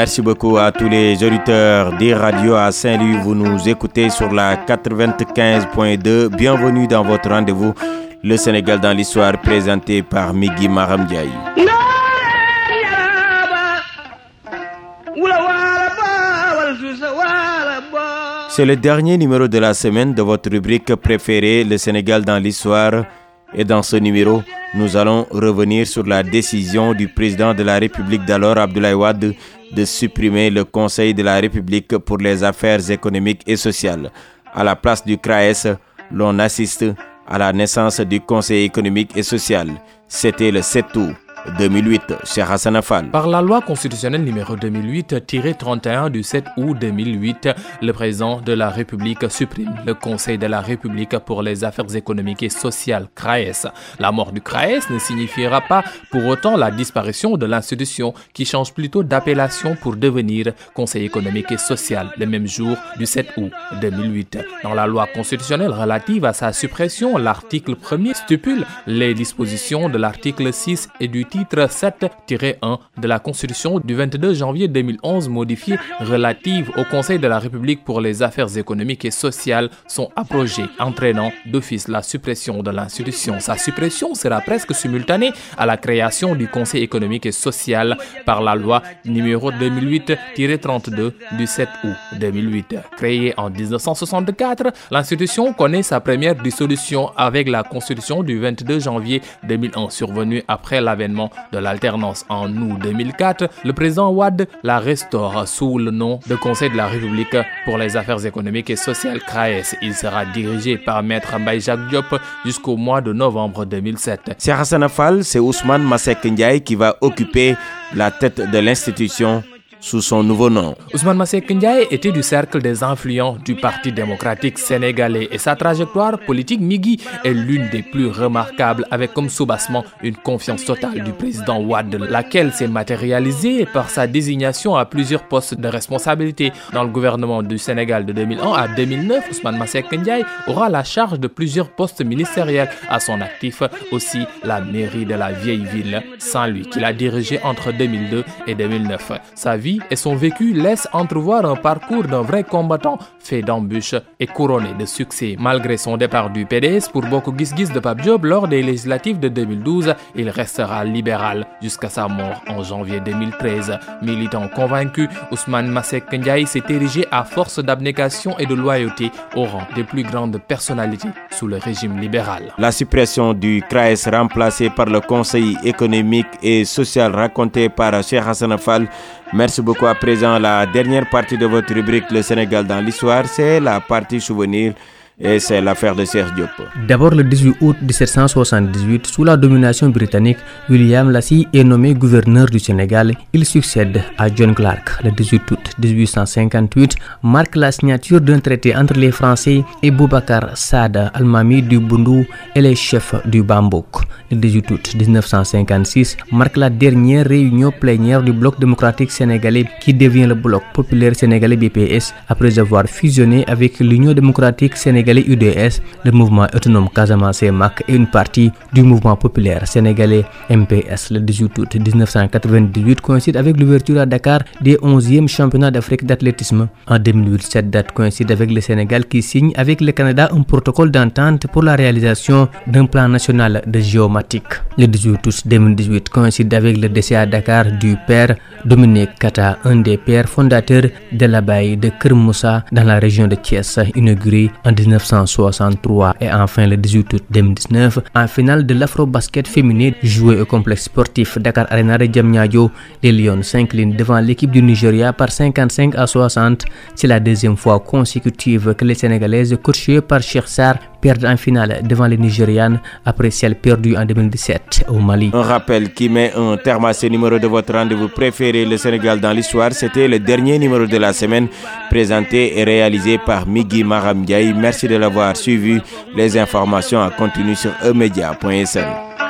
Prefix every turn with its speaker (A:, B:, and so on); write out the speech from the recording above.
A: Merci beaucoup à tous les auditeurs des radios à Saint-Louis. Vous nous écoutez sur la 95.2. Bienvenue dans votre rendez-vous Le Sénégal dans l'histoire présenté par Migui Maramdiaï. C'est le dernier numéro de la semaine de votre rubrique préférée Le Sénégal dans l'histoire. Et dans ce numéro, nous allons revenir sur la décision du président de la République d'alors, Abdoulaye Wade, de supprimer le Conseil de la République pour les affaires économiques et sociales. À la place du CRAES, l'on assiste à la naissance du Conseil économique et social. C'était le 7 août 2008, cher Hassan Afal.
B: Par la loi constitutionnelle numéro 2008-31 du 7 août 2008, le président de la République supprime le Conseil de la République pour les affaires économiques et sociales, CRAES. La mort du CRAES ne signifiera pas pour autant la disparition de l'institution qui change plutôt d'appellation pour devenir Conseil économique et social le même jour du 7 août 2008. Dans la loi constitutionnelle relative à sa suppression, l'article 1er stipule les dispositions de l'article 6 et du titre 7-1 de la Constitution du 22 janvier 2011 modifiée relative au Conseil de la République pour les affaires économiques et sociales sont abrogées, entraînant d'office la suppression de l'institution. Sa suppression sera presque simultanée à la création du Conseil économique et social par la loi numéro 2008-32 du 7 août 2008. Créée en 1964, l'institution connaît sa première dissolution avec la Constitution du 22 janvier 2001 survenue après l'avènement de l'alternance en août 2004, le président Ouad la restaure sous le nom de Conseil de la République pour les affaires économiques et sociales CRAES. Il sera dirigé par Maître Mbaye Diop jusqu'au mois de novembre 2007.
A: C'est Hassan Afal, c'est Ousmane Masek Ndiaye qui va occuper la tête de l'institution sous son nouveau nom.
B: Ousmane Masek Ndiaye était du cercle des influents du Parti démocratique sénégalais et sa trajectoire politique Migi est l'une des plus remarquables avec comme soubassement une confiance totale du président Ouad, laquelle s'est matérialisée par sa désignation à plusieurs postes de responsabilité. Dans le gouvernement du Sénégal de 2001 à 2009, Ousmane Masek Ndiaye aura la charge de plusieurs postes ministériels à son actif, aussi la mairie de la vieille ville Saint-Louis qu'il a dirigé entre 2002 et 2009. Sa vie et son vécu laissent entrevoir un parcours d'un vrai combattant fait d'embûches et couronné de succès. Malgré son départ du PDS pour beaucoup Gis de Pape Diop lors des législatives de 2012, il restera libéral jusqu'à sa mort en janvier 2013. Militant convaincu, Ousmane Masek Ndiaye s'est érigé à force d'abnégation et de loyauté au rang des plus grandes personnalités sous le régime libéral.
A: La suppression du CRAES remplacé par le Conseil économique et social raconté par Cheikh Hassan Fall Merci beaucoup. À présent, la dernière partie de votre rubrique Le Sénégal dans l'histoire, c'est la partie souvenir et c'est l'affaire de Serge.
C: D'abord, le 18 août 1778, sous la domination britannique, William Lassie est nommé gouverneur du Sénégal. Il succède à John Clark. Le 18 août 1858 marque la signature d'un traité entre les Français et Boubacar Sada, Almami du Bundu et les chefs du Bambouk. Le 18 août 1956 marque la dernière réunion plénière du bloc démocratique sénégalais qui devient le bloc populaire sénégalais BPS après avoir fusionné avec l'Union démocratique sénégalaise UDS, le mouvement autonome Casamance MAC et une partie du mouvement populaire sénégalais MPS. Le 18 août 1998 coïncide avec l'ouverture à Dakar des 11e championnats d'Afrique d'athlétisme. En 2008, cette date coïncide avec le Sénégal qui signe avec le Canada un protocole d'entente pour la réalisation d'un plan national de géomatique. Le 18 août 2018 coïncide avec le décès à Dakar du père Dominique Kata, un des pères fondateurs de l'abbaye de Kermoussa dans la région de Thiès, inauguré en 1963 et enfin le 18 août 2019 en finale de l'afro-basket féminin joué au complexe sportif Dakar Arena de les Lions s'inclinent devant l'équipe du Nigeria par 55 à 60. C'est la deuxième fois consécutive que les Sénégalaises coachées par Cheikh Sarr perdent en finale devant les Nigérianes après celle perdue en 2017 au Mali.
A: Un rappel qui met un terme à ce numéro de votre rendez-vous préféré, le Sénégal dans l'histoire. C'était le dernier numéro de la semaine présenté et réalisé par Migui Maram Merci de l'avoir suivi. Les informations à continuer sur emedia.sn.